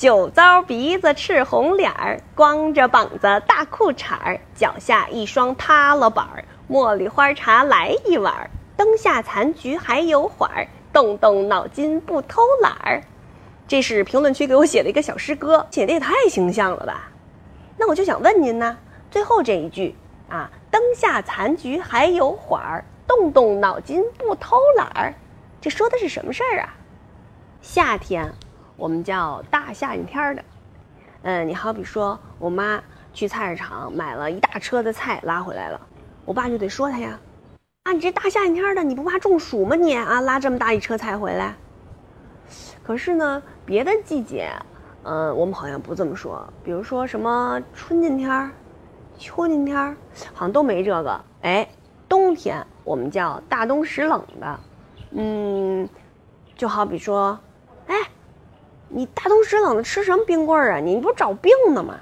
酒糟鼻子赤红脸儿，光着膀子大裤衩儿，脚下一双塌了板儿。茉莉花茶来一碗儿，灯下残菊还有缓儿，动动脑筋不偷懒儿。这是评论区给我写的一个小诗歌，写的也太形象了吧？那我就想问您呢，最后这一句啊，灯下残菊还有缓儿，动动脑筋不偷懒儿，这说的是什么事儿啊？夏天，我们叫大夏天儿的。嗯，你好比说我妈去菜市场买了一大车的菜拉回来了，我爸就得说她呀：“啊，你这大夏天儿的，你不怕中暑吗你啊？拉这么大一车菜回来。”可是呢，别的季节，嗯，我们好像不这么说。比如说什么春天天儿、秋天天儿，好像都没这个。哎，冬天我们叫大冬时冷的，嗯，就好比说，你大冬时冷的吃什么冰棍儿啊？你不找病呢吗？